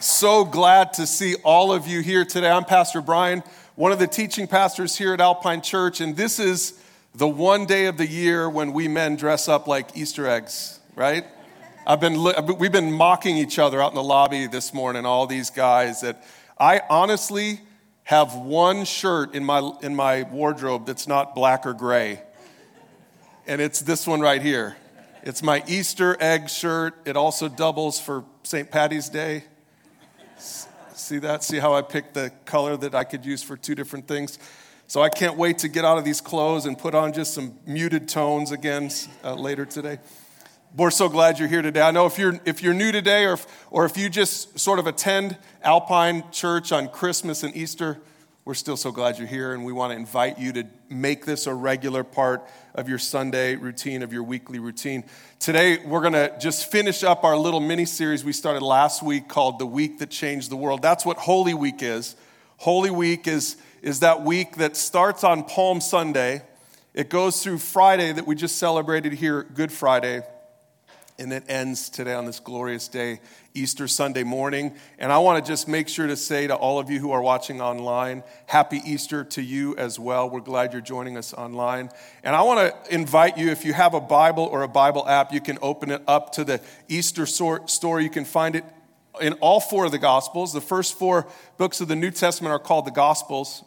So glad to see all of you here today. I'm Pastor Brian, one of the teaching pastors here at Alpine Church, and this is the one day of the year when we men dress up like Easter eggs, right? I've been, we've been mocking each other out in the lobby this morning, all these guys that I honestly have one shirt in my, in my wardrobe that's not black or gray. And it's this one right here. It's my Easter egg shirt. It also doubles for St. Patty's Day. See that? See how I picked the color that I could use for two different things? So I can't wait to get out of these clothes and put on just some muted tones again uh, later today. We're so glad you're here today. I know if you're, if you're new today or if, or if you just sort of attend Alpine Church on Christmas and Easter, we're still so glad you're here, and we want to invite you to make this a regular part of your Sunday routine, of your weekly routine. Today, we're going to just finish up our little mini series we started last week called The Week That Changed the World. That's what Holy Week is. Holy Week is, is that week that starts on Palm Sunday, it goes through Friday that we just celebrated here, Good Friday and it ends today on this glorious day, Easter Sunday morning. And I want to just make sure to say to all of you who are watching online, Happy Easter to you as well. We're glad you're joining us online. And I want to invite you, if you have a Bible or a Bible app, you can open it up to the Easter story. You can find it in all four of the Gospels. The first four books of the New Testament are called the Gospels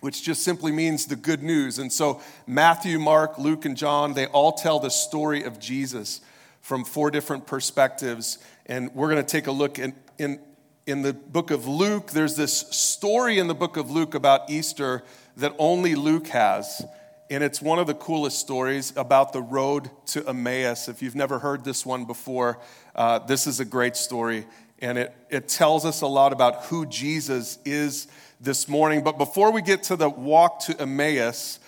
which just simply means the good news. And so Matthew, Mark, Luke, and John, they all tell the story of Jesus from four different perspectives. And we're going to take a look in, in, in the book of Luke. There's this story in the book of Luke about Easter that only Luke has. And it's one of the coolest stories about the road to Emmaus. If you've never heard this one before, uh, this is a great story. And it, it tells us a lot about who Jesus is this morning. But before we get to the walk to Emmaus,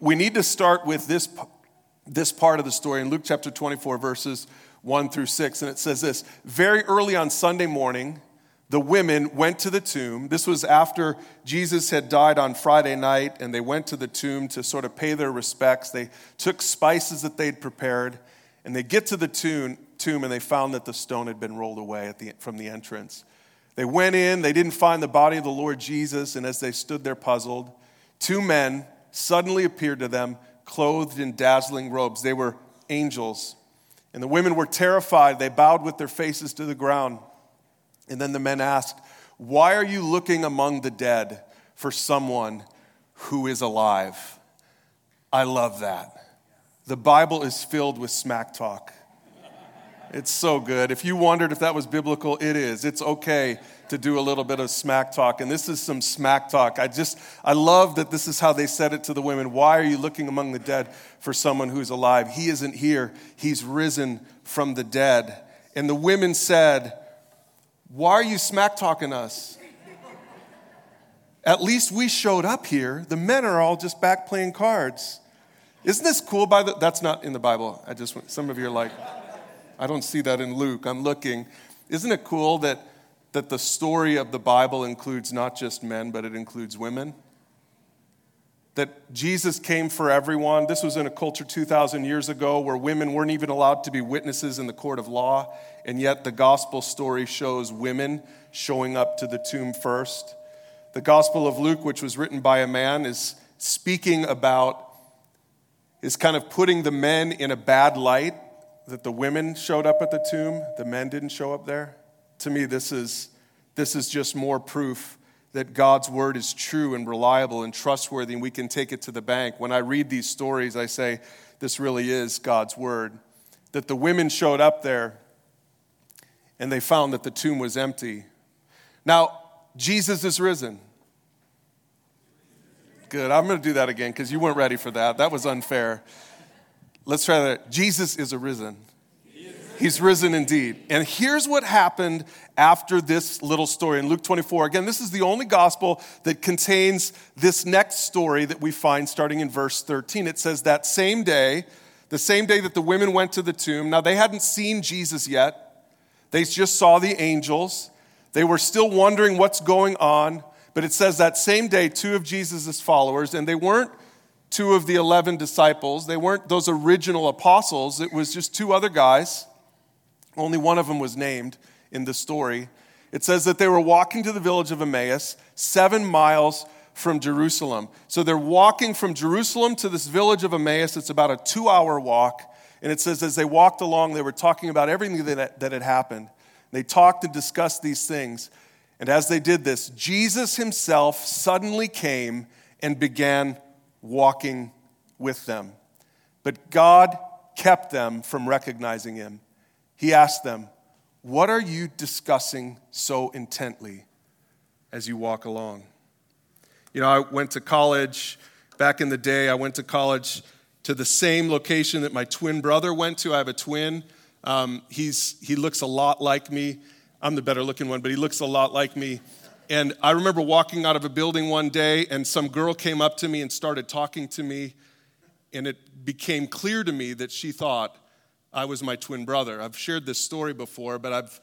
we need to start with this this part of the story in Luke chapter 24, verses 1 through 6. And it says this Very early on Sunday morning, the women went to the tomb. This was after Jesus had died on Friday night, and they went to the tomb to sort of pay their respects. They took spices that they'd prepared, and they get to the tomb, tomb and they found that the stone had been rolled away the, from the entrance. They went in, they didn't find the body of the Lord Jesus, and as they stood there puzzled, two men suddenly appeared to them clothed in dazzling robes. They were angels. And the women were terrified. They bowed with their faces to the ground. And then the men asked, Why are you looking among the dead for someone who is alive? I love that. The Bible is filled with smack talk. It's so good. If you wondered if that was biblical, it is. It's okay to do a little bit of smack talk. And this is some smack talk. I just, I love that this is how they said it to the women. Why are you looking among the dead for someone who's alive? He isn't here, he's risen from the dead. And the women said, Why are you smack talking us? At least we showed up here. The men are all just back playing cards. Isn't this cool? By the, that's not in the Bible. I just some of you are like, I don't see that in Luke. I'm looking. Isn't it cool that, that the story of the Bible includes not just men, but it includes women? That Jesus came for everyone. This was in a culture 2,000 years ago where women weren't even allowed to be witnesses in the court of law, and yet the gospel story shows women showing up to the tomb first. The Gospel of Luke, which was written by a man, is speaking about, is kind of putting the men in a bad light that the women showed up at the tomb, the men didn't show up there. To me, this is, this is just more proof that God's word is true and reliable and trustworthy, and we can take it to the bank. When I read these stories, I say, this really is God's word. That the women showed up there and they found that the tomb was empty. Now, Jesus is risen. Good. I'm going to do that again because you weren't ready for that. That was unfair. Let's try that. Jesus is arisen. He's risen indeed. And here's what happened after this little story in Luke 24. Again, this is the only gospel that contains this next story that we find starting in verse 13. It says, That same day, the same day that the women went to the tomb, now they hadn't seen Jesus yet, they just saw the angels. They were still wondering what's going on. But it says that same day, two of Jesus' followers, and they weren't two of the 11 disciples. They weren't those original apostles, it was just two other guys. Only one of them was named in the story. It says that they were walking to the village of Emmaus, seven miles from Jerusalem. So they're walking from Jerusalem to this village of Emmaus. It's about a two hour walk. And it says as they walked along, they were talking about everything that, that had happened. They talked and discussed these things. And as they did this, Jesus himself suddenly came and began walking with them. But God kept them from recognizing him. He asked them, What are you discussing so intently as you walk along? You know, I went to college back in the day, I went to college to the same location that my twin brother went to. I have a twin. Um, he's, he looks a lot like me. I'm the better looking one, but he looks a lot like me. And I remember walking out of a building one day, and some girl came up to me and started talking to me. And it became clear to me that she thought I was my twin brother. I've shared this story before, but I've,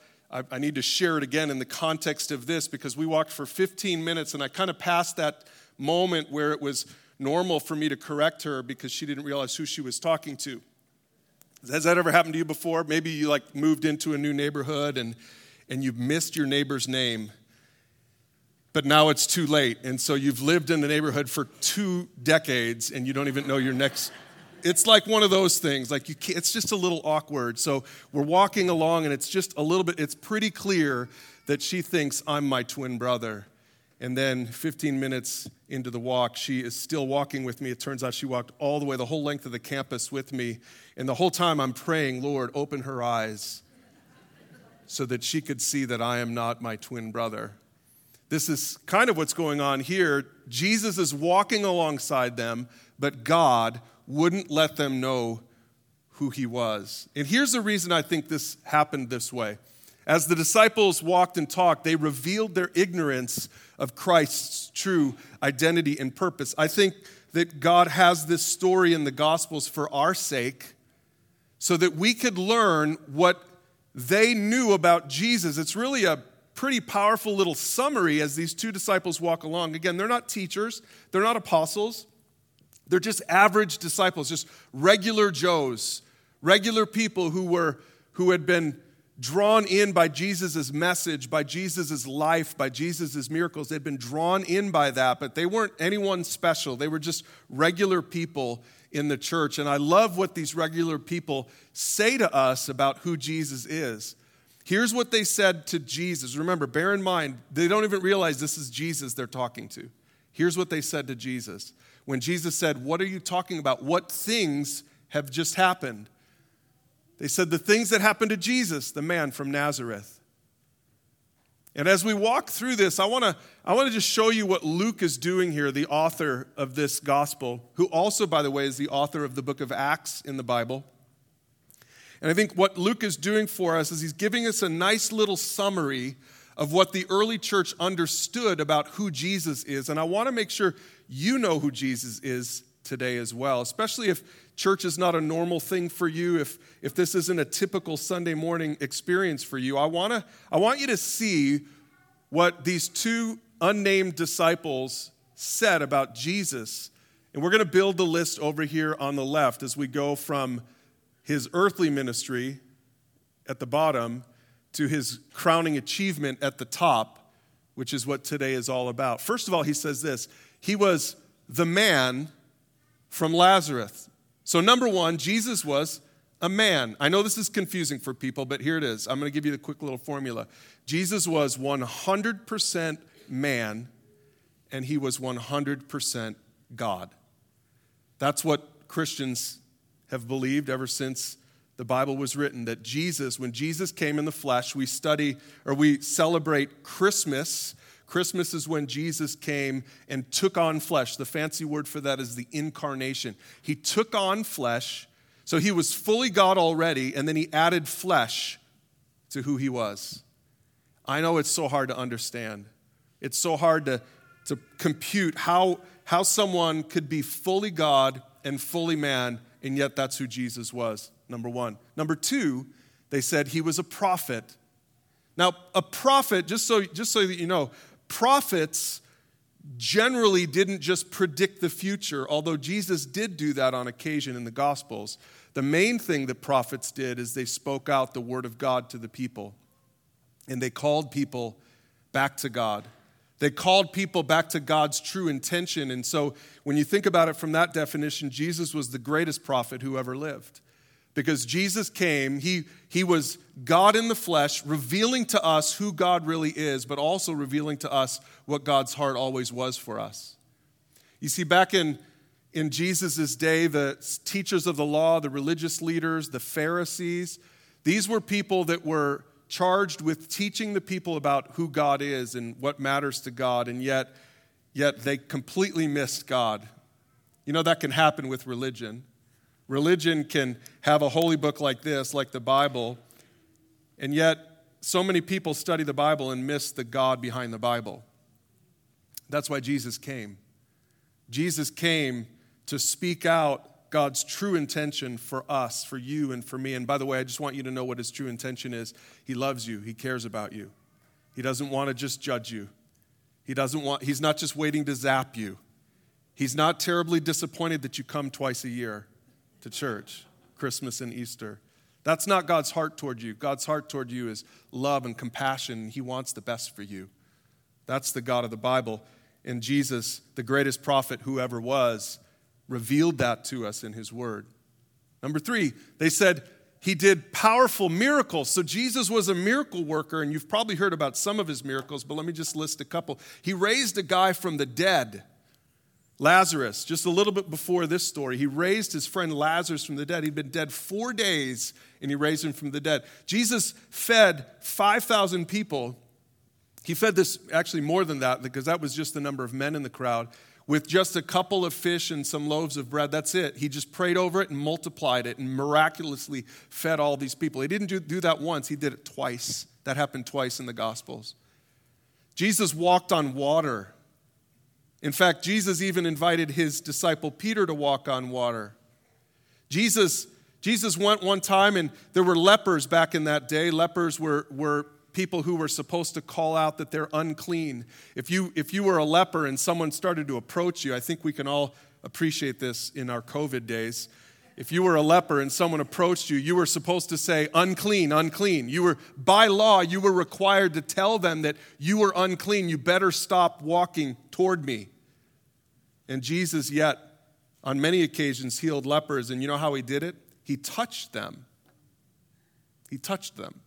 I, need to share it again in the context of this because we walked for 15 minutes, and I kind of passed that moment where it was normal for me to correct her because she didn't realize who she was talking to. Has that ever happened to you before? Maybe you like moved into a new neighborhood and and you've missed your neighbor's name, but now it's too late. And so you've lived in the neighborhood for two decades and you don't even know your next. It's like one of those things, like you it's just a little awkward. So we're walking along and it's just a little bit, it's pretty clear that she thinks I'm my twin brother. And then 15 minutes into the walk, she is still walking with me. It turns out she walked all the way, the whole length of the campus with me. And the whole time I'm praying, Lord, open her eyes so that she could see that I am not my twin brother. This is kind of what's going on here. Jesus is walking alongside them, but God wouldn't let them know who he was. And here's the reason I think this happened this way. As the disciples walked and talked, they revealed their ignorance of Christ's true identity and purpose. I think that God has this story in the Gospels for our sake so that we could learn what they knew about Jesus. It's really a pretty powerful little summary as these two disciples walk along. Again, they're not teachers, they're not apostles, they're just average disciples, just regular Joes, regular people who were who had been drawn in by Jesus' message, by Jesus' life, by Jesus' miracles. They'd been drawn in by that, but they weren't anyone special. They were just regular people in the church. And I love what these regular people say to us about who Jesus is. Here's what they said to Jesus. Remember, bear in mind, they don't even realize this is Jesus they're talking to. Here's what they said to Jesus. When Jesus said, What are you talking about? What things have just happened? They said, The things that happened to Jesus, the man from Nazareth. And as we walk through this, I want to I want to just show you what Luke is doing here, the author of this gospel, who also by the way is the author of the book of Acts in the Bible. And I think what Luke is doing for us is he's giving us a nice little summary of what the early church understood about who Jesus is. And I want to make sure you know who Jesus is today as well, especially if church is not a normal thing for you, if, if this isn't a typical Sunday morning experience for you. I, wanna, I want you to see what these two unnamed disciples said about Jesus. And we're going to build the list over here on the left as we go from his earthly ministry at the bottom to his crowning achievement at the top, which is what today is all about. First of all, he says this He was the man from Lazarus. So, number one, Jesus was a man. I know this is confusing for people, but here it is. I'm going to give you the quick little formula. Jesus was 100% man, and he was 100% God. That's what Christians have believed ever since the Bible was written that Jesus, when Jesus came in the flesh, we study or we celebrate Christmas Christmas is when Jesus came and took on flesh. The fancy word for that is the incarnation. He took on flesh, so he was fully God already, and then he added flesh to who he was. I know it's so hard to understand. It's so hard to, to compute how, how someone could be fully God and fully man, and yet that's who Jesus was, number one. Number two, they said he was a prophet. Now, a prophet, just so, just so that you know, prophets generally didn't just predict the future, although Jesus did do that on occasion in the Gospels. The main thing that prophets did is they spoke out the word of God to the people, and they called people back to God. They called people back to God's true intention. And so when you think about it from that definition, Jesus was the greatest prophet who ever lived. Because Jesus came, he, he was God in the flesh, revealing to us who God really is, but also revealing to us what God's heart always was for us. You see, back in, in Jesus' day, the teachers of the law, the religious leaders, the Pharisees, these were people that were charged with teaching the people about who God is and what matters to God, and yet, yet they completely missed God. You know, that can happen with religion. Religion can have a holy book like this, like the Bible, and yet so many people study the Bible and miss the God behind the Bible. That's why Jesus came. Jesus came to speak out God's true intention for us, for you, and for me. And by the way, I just want you to know what his true intention is. He loves you, he cares about you. He doesn't want to just judge you. He doesn't want, he's not just waiting to zap you. He's not terribly disappointed that you come twice a year to church, Christmas and Easter. That's not God's heart toward you. God's heart toward you is love and compassion. He wants the best for you. That's the God of the Bible. And Jesus, the greatest prophet who ever was, revealed that to us in his word. Number three, they said he did powerful miracles. So Jesus was a miracle worker, and you've probably heard about some of his miracles, but let me just list a couple. He raised a guy from the dead. Lazarus, just a little bit before this story, he raised his friend Lazarus from the dead. He'd been dead four days and he raised him from the dead. Jesus fed 5,000 people. He fed this, actually more than that, because that was just the number of men in the crowd with just a couple of fish and some loaves of bread. That's it. He just prayed over it and multiplied it and miraculously fed all these people. He didn't do, do that once, he did it twice. That happened twice in the Gospels. Jesus walked on water. In fact, Jesus even invited his disciple Peter to walk on water. Jesus, Jesus went one time, and there were lepers back in that day. Lepers were, were people who were supposed to call out that they're unclean. If you, if you were a leper and someone started to approach you, I think we can all appreciate this in our COVID days. If you were a leper and someone approached you, you were supposed to say, unclean, unclean. You were, by law, you were required to tell them that you were unclean. You better stop walking toward me. And Jesus, yet, on many occasions, healed lepers. And you know how he did it? He touched them. He touched them.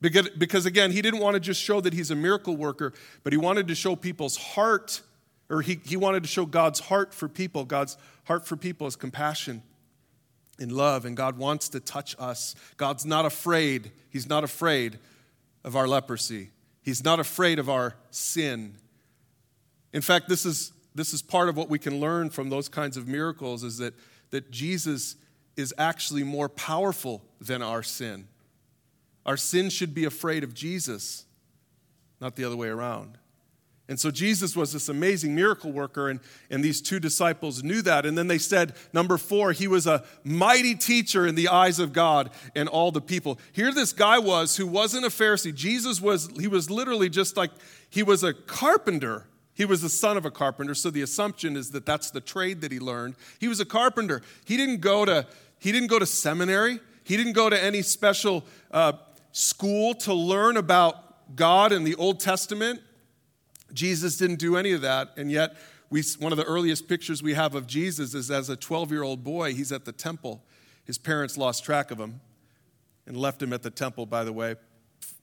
Because, because again, he didn't want to just show that he's a miracle worker, but he wanted to show people's heart, or he, he wanted to show God's heart for people. God's heart for people is compassion and love, and God wants to touch us. God's not afraid. He's not afraid of our leprosy, He's not afraid of our sin. In fact, this is, this is part of what we can learn from those kinds of miracles is that, that Jesus is actually more powerful than our sin. Our sin should be afraid of Jesus, not the other way around. And so Jesus was this amazing miracle worker, and, and these two disciples knew that. And then they said, number four, he was a mighty teacher in the eyes of God and all the people. Here this guy was who wasn't a Pharisee. Jesus was, he was literally just like, he was a carpenter. He was the son of a carpenter, so the assumption is that that's the trade that he learned. He was a carpenter. He didn't go to, he didn't go to seminary. He didn't go to any special uh, school to learn about God and the Old Testament. Jesus didn't do any of that, and yet we, one of the earliest pictures we have of Jesus is as a 12 year old boy, he's at the temple. His parents lost track of him and left him at the temple, by the way.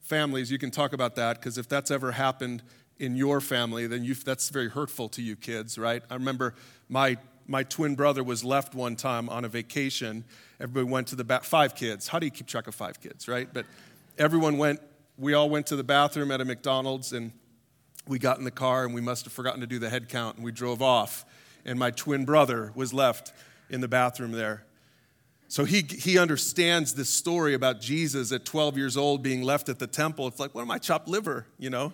Families, you can talk about that because if that's ever happened in your family, then that's very hurtful to you kids, right? I remember my, my twin brother was left one time on a vacation. Everybody went to the back, five kids. How do you keep track of five kids, right? But everyone went, we all went to the bathroom at a McDonald's and we got in the car and we must have forgotten to do the head count and we drove off. And my twin brother was left in the bathroom there. So he, he understands this story about Jesus at 12 years old being left at the temple. It's like, what am I, chopped liver, you know?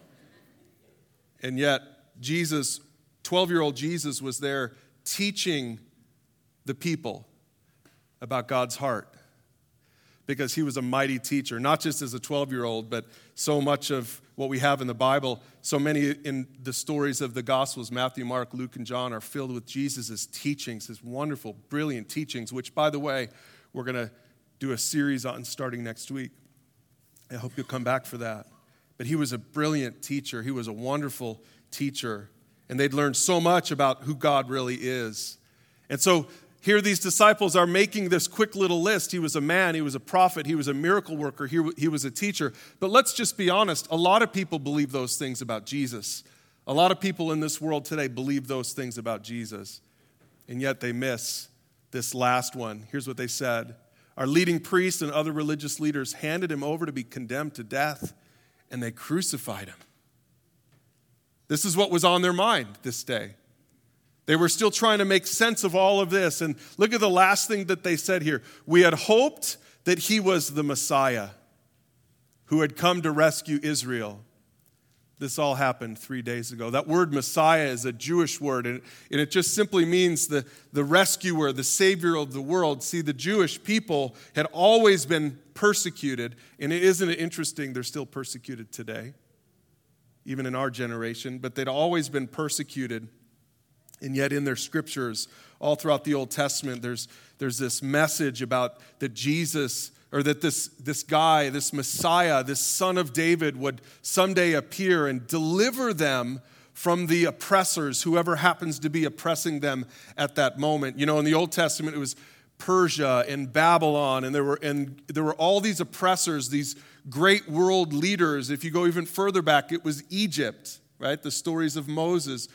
And yet, Jesus, 12 year old Jesus, was there teaching the people about God's heart because he was a mighty teacher, not just as a 12 year old, but so much of what we have in the Bible, so many in the stories of the Gospels, Matthew, Mark, Luke, and John, are filled with Jesus' teachings, his wonderful, brilliant teachings, which, by the way, we're going to do a series on starting next week. I hope you'll come back for that. but he was a brilliant teacher. He was a wonderful teacher. And they'd learned so much about who God really is. And so here these disciples are making this quick little list. He was a man, he was a prophet, he was a miracle worker, he, he was a teacher. But let's just be honest a lot of people believe those things about Jesus. A lot of people in this world today believe those things about Jesus. And yet they miss this last one. Here's what they said Our leading priests and other religious leaders handed him over to be condemned to death, and they crucified him. This is what was on their mind this day. They were still trying to make sense of all of this. And look at the last thing that they said here. We had hoped that he was the Messiah who had come to rescue Israel. This all happened three days ago. That word Messiah is a Jewish word, and it just simply means the, the rescuer, the savior of the world. See, the Jewish people had always been persecuted, and isn't it interesting they're still persecuted today, even in our generation, but they'd always been persecuted. And yet, in their scriptures, all throughout the Old Testament, there's, there's this message about that Jesus or that this, this guy, this Messiah, this son of David would someday appear and deliver them from the oppressors, whoever happens to be oppressing them at that moment. You know, in the Old Testament, it was Persia and Babylon, and there were, and there were all these oppressors, these great world leaders. If you go even further back, it was Egypt, right? The stories of Moses.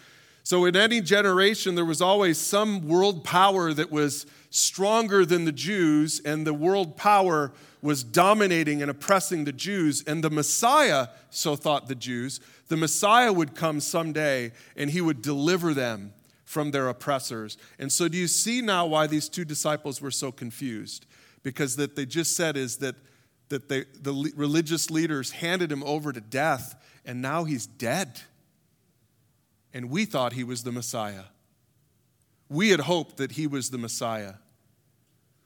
So, in any generation, there was always some world power that was stronger than the Jews, and the world power was dominating and oppressing the Jews. And the Messiah, so thought the Jews, the Messiah would come someday and he would deliver them from their oppressors. And so, do you see now why these two disciples were so confused? Because that they just said is that, that they, the religious leaders handed him over to death, and now he's dead. And we thought he was the Messiah. We had hoped that he was the Messiah.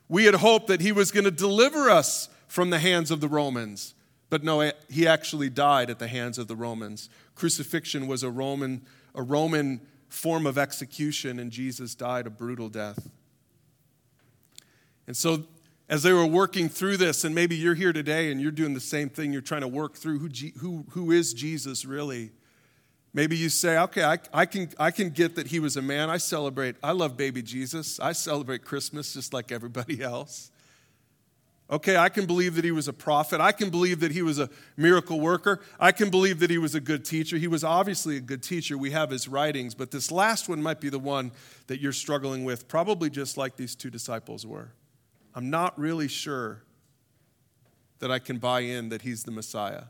We had hoped that he was going to deliver us from the hands of the Romans. But no, he actually died at the hands of the Romans. Crucifixion was a Roman, a Roman form of execution, and Jesus died a brutal death. And so, as they were working through this, and maybe you're here today and you're doing the same thing, you're trying to work through who, who, who is Jesus really? Maybe you say, okay, I, I, can, I can get that he was a man. I celebrate, I love baby Jesus. I celebrate Christmas just like everybody else. Okay, I can believe that he was a prophet. I can believe that he was a miracle worker. I can believe that he was a good teacher. He was obviously a good teacher. We have his writings, but this last one might be the one that you're struggling with, probably just like these two disciples were. I'm not really sure that I can buy in that he's the Messiah.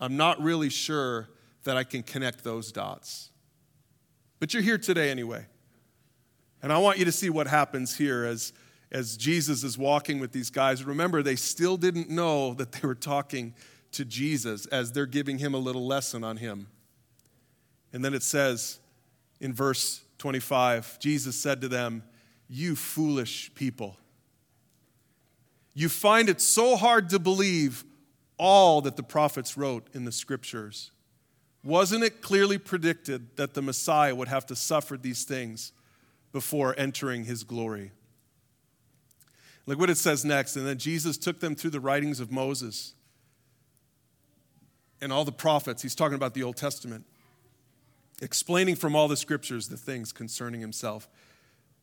I'm not really sure that I can connect those dots. But you're here today anyway. And I want you to see what happens here as, as Jesus is walking with these guys. Remember, they still didn't know that they were talking to Jesus as they're giving him a little lesson on him. And then it says in verse 25 Jesus said to them, You foolish people. You find it so hard to believe all that the prophets wrote in the scriptures. Wasn't it clearly predicted that the Messiah would have to suffer these things before entering his glory? Look what it says next. And then Jesus took them through the writings of Moses and all the prophets. He's talking about the Old Testament, explaining from all the scriptures the things concerning himself.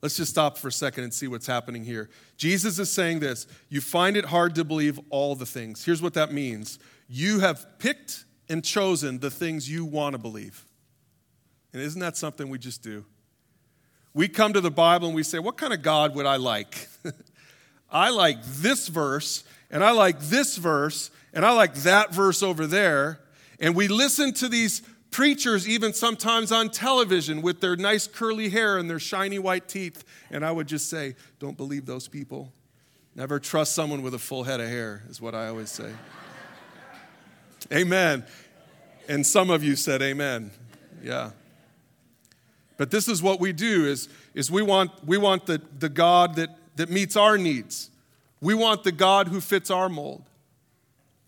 Let's just stop for a second and see what's happening here. Jesus is saying this You find it hard to believe all the things. Here's what that means you have picked and chosen the things you want to believe. And isn't that something we just do? We come to the Bible and we say, What kind of God would I like? I like this verse, and I like this verse, and I like that verse over there. And we listen to these preachers, even sometimes on television, with their nice curly hair and their shiny white teeth. And I would just say, Don't believe those people. Never trust someone with a full head of hair, is what I always say. Amen. And some of you said amen. Yeah. But this is what we do is, is we want, we want the, the God that, that meets our needs. We want the God who fits our mold.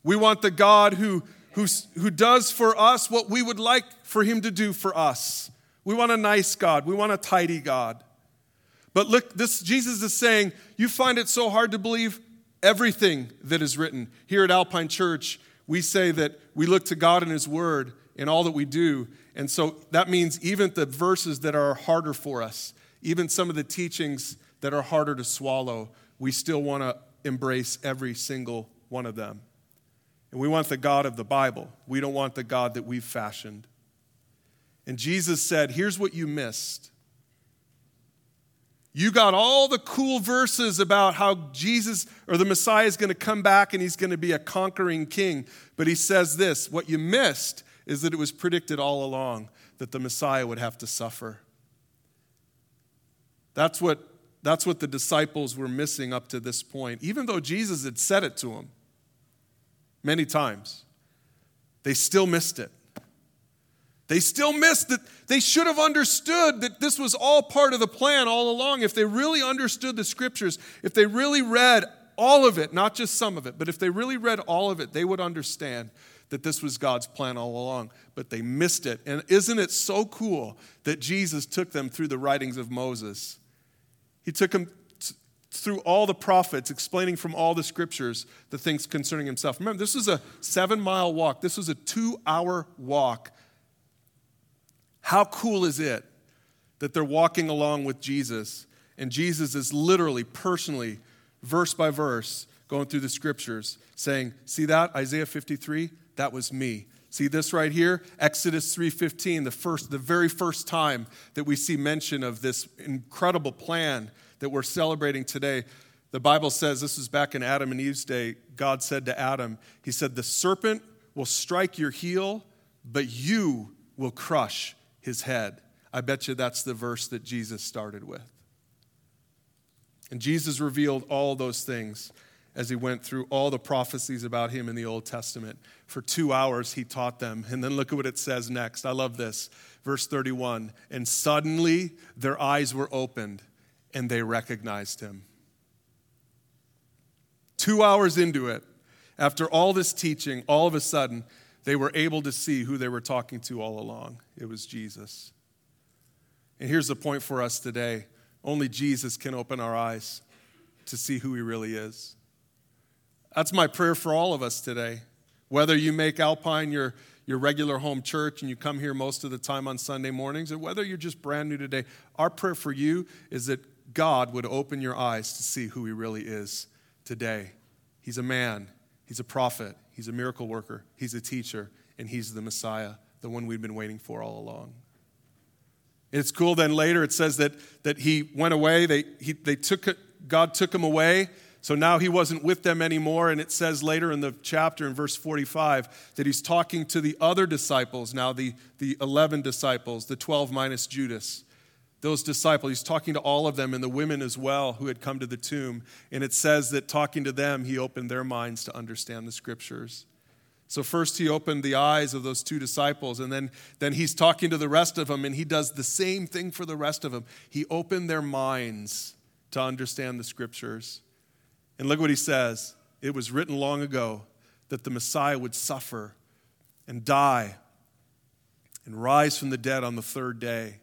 We want the God who, who, who does for us what we would like for him to do for us. We want a nice God. We want a tidy God. But look, this Jesus is saying, you find it so hard to believe everything that is written. Here at Alpine Church, we say that we look to God and His Word in all that we do. And so that means even the verses that are harder for us, even some of the teachings that are harder to swallow, we still want to embrace every single one of them. And we want the God of the Bible. We don't want the God that we've fashioned. And Jesus said, Here's what you missed. You got all the cool verses about how Jesus or the Messiah is going to come back and he's going to be a conquering king. But he says this what you missed is that it was predicted all along that the Messiah would have to suffer. That's what, that's what the disciples were missing up to this point, even though Jesus had said it to them many times. They still missed it. They still missed that they should have understood that this was all part of the plan all along. If they really understood the scriptures, if they really read all of it, not just some of it, but if they really read all of it, they would understand that this was God's plan all along. But they missed it. And isn't it so cool that Jesus took them through the writings of Moses? He took them through all the prophets, explaining from all the scriptures the things concerning himself. Remember, this was a seven mile walk, this was a two hour walk how cool is it that they're walking along with Jesus and Jesus is literally, personally, verse by verse, going through the scriptures saying, See that? Isaiah 53? That was me. See this right here? Exodus 3:15, the first the very first time that we see mention of this incredible plan that we're celebrating today. The Bible says this was back in Adam and Eve's day. God said to Adam, he said, "The serpent will strike your heel, but you will crush his head. I bet you that's the verse that Jesus started with. And Jesus revealed all those things as he went through all the prophecies about him in the Old Testament. For two hours, he taught them. And then look at what it says next. I love this. Verse 31 And suddenly their eyes were opened and they recognized him. Two hours into it, after all this teaching, all of a sudden, they were able to see who they were talking to all along. It was Jesus. And here's the point for us today only Jesus can open our eyes to see who he really is. That's my prayer for all of us today. Whether you make Alpine your, your regular home church and you come here most of the time on Sunday mornings, or whether you're just brand new today, our prayer for you is that God would open your eyes to see who he really is today. He's a man, he's a prophet, He's a miracle worker, He's a teacher, and He's the Messiah, the one we've been waiting for all along. It's cool then later it says that, that he went away, they, he, they took God took him away, so now he wasn't with them anymore. And it says later in the chapter in verse 45 that he's talking to the other disciples, now the, the 11 disciples, the 12 minus Judas those disciples. He's talking to all of them and the women as well who had come to the tomb. And it says that talking to them, he opened their minds to understand the scriptures. So first he opened the eyes of those two disciples, and then, then he's talking to the rest of them, and he does the same thing for the rest of them. He opened their minds to understand the scriptures. And look what he says. It was written long ago that the Messiah would suffer and die and rise from the dead on the third day.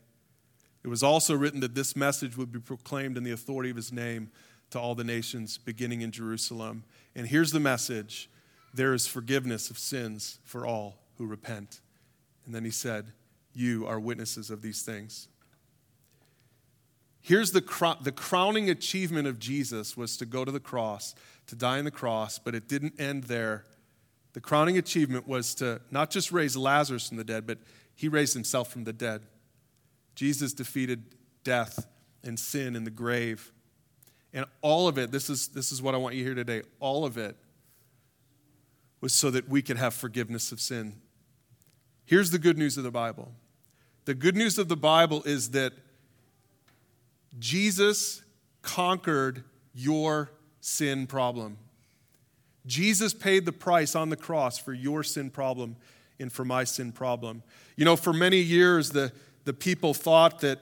It was also written that this message would be proclaimed in the authority of his name to all the nations, beginning in Jerusalem. And here's the message there is forgiveness of sins for all who repent. And then he said, You are witnesses of these things. Here's the, the crowning achievement of Jesus was to go to the cross, to die on the cross, but it didn't end there. The crowning achievement was to not just raise Lazarus from the dead, but he raised himself from the dead. Jesus defeated death and sin in the grave. And all of it, this is, this is what I want you hear today, all of it was so that we could have forgiveness of sin. Here's the good news of the Bible the good news of the Bible is that Jesus conquered your sin problem. Jesus paid the price on the cross for your sin problem and for my sin problem. You know, for many years, the the people thought that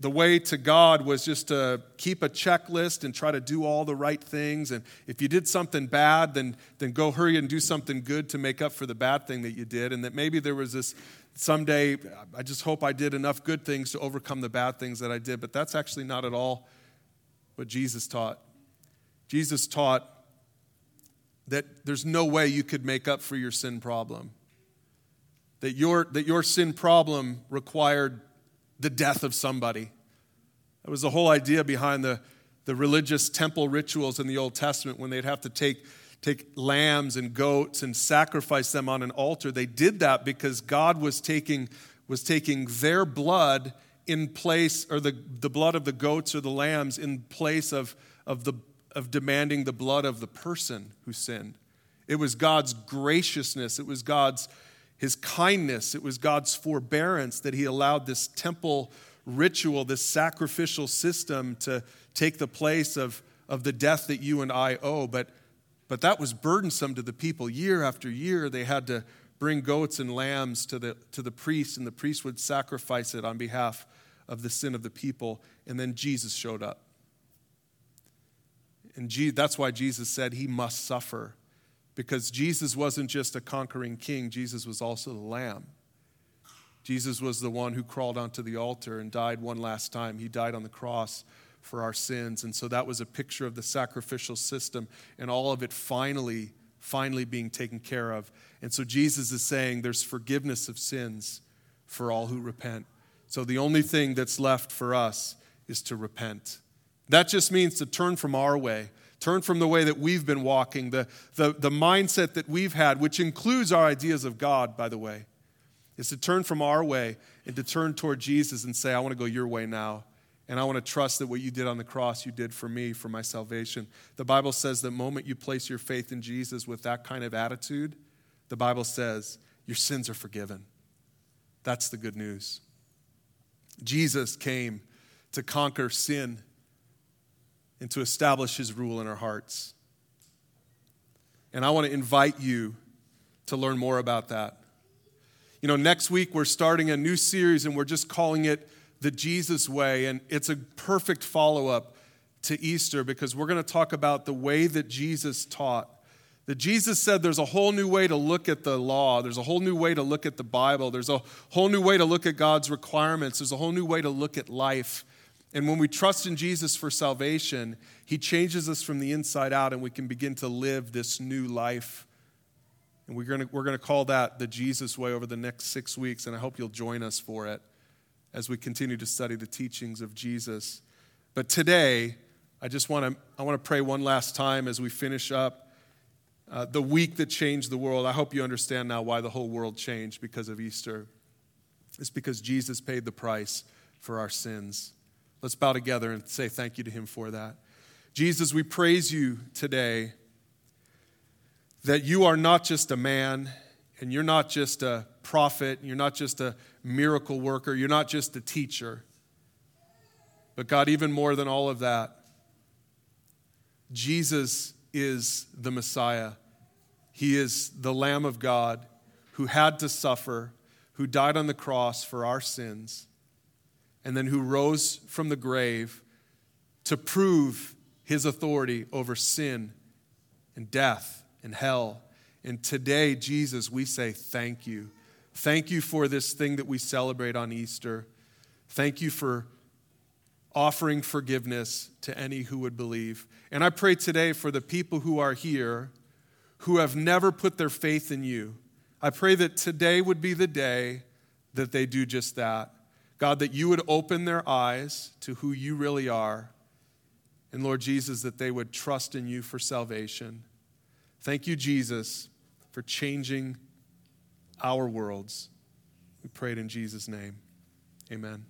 the way to God was just to keep a checklist and try to do all the right things. And if you did something bad, then, then go hurry and do something good to make up for the bad thing that you did. And that maybe there was this someday, I just hope I did enough good things to overcome the bad things that I did. But that's actually not at all what Jesus taught. Jesus taught that there's no way you could make up for your sin problem. That your, that your sin problem required the death of somebody. That was the whole idea behind the, the religious temple rituals in the Old Testament when they'd have to take, take lambs and goats and sacrifice them on an altar. They did that because God was taking, was taking their blood in place, or the, the blood of the goats or the lambs in place of, of, the, of demanding the blood of the person who sinned. It was God's graciousness, it was God's his kindness, it was God's forbearance that he allowed this temple ritual, this sacrificial system to take the place of, of the death that you and I owe. But, but that was burdensome to the people. Year after year, they had to bring goats and lambs to the, to the priest, and the priest would sacrifice it on behalf of the sin of the people. And then Jesus showed up. And that's why Jesus said he must suffer, because Jesus wasn't just a conquering king, Jesus was also the lamb. Jesus was the one who crawled onto the altar and died one last time. He died on the cross for our sins. And so that was a picture of the sacrificial system and all of it finally, finally being taken care of. And so Jesus is saying there's forgiveness of sins for all who repent. So the only thing that's left for us is to repent. That just means to turn from our way, turn from the way that we've been walking, the, the, the mindset that we've had, which includes our ideas of God, by the way is to turn from our way and to turn toward Jesus and say, I want to go your way now. And I want to trust that what you did on the cross, you did for me, for my salvation. The Bible says the moment you place your faith in Jesus with that kind of attitude, the Bible says your sins are forgiven. That's the good news. Jesus came to conquer sin and to establish his rule in our hearts. And I want to invite you to learn more about that. You know, next week we're starting a new series and we're just calling it The Jesus Way. And it's a perfect follow up to Easter because we're going to talk about the way that Jesus taught. That Jesus said there's a whole new way to look at the law, there's a whole new way to look at the Bible, there's a whole new way to look at God's requirements, there's a whole new way to look at life. And when we trust in Jesus for salvation, He changes us from the inside out and we can begin to live this new life and we're going to, we're going to call that the Jesus way over the next six weeks, and I hope you'll join us for it as we continue to study the teachings of Jesus. But today, I just want to, I want to pray one last time as we finish up uh, the week that changed the world. I hope you understand now why the whole world changed because of Easter. It's because Jesus paid the price for our sins. Let's bow together and say thank you to him for that. Jesus, we praise you today that you are not just a man and you're not just a prophet, you're not just a miracle worker, you're not just a teacher. But God, even more than all of that, Jesus is the Messiah. He is the Lamb of God who had to suffer, who died on the cross for our sins, and then who rose from the grave to prove his authority over sin and death and hell. And today, Jesus, we say thank you. Thank you for this thing that we celebrate on Easter. Thank you for offering forgiveness to any who would believe. And I pray today for the people who are here who have never put their faith in you. I pray that today would be the day that they do just that. God, that you would open their eyes to who you really are. And Lord Jesus, that they would trust in you for salvation. Thank you, Jesus, for changing our worlds. We prayed in Jesus' name. Amen.